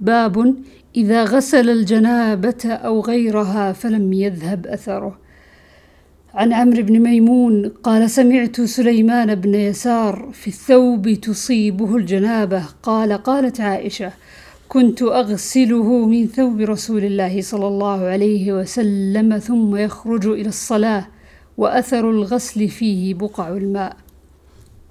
باب إذا غسل الجنابة أو غيرها فلم يذهب أثره. عن عمرو بن ميمون قال سمعت سليمان بن يسار في الثوب تصيبه الجنابة. قال قالت عائشة كنت أغسله من ثوب رسول الله صلى الله عليه وسلم ثم يخرج إلى الصلاة وأثر الغسل فيه بقع الماء.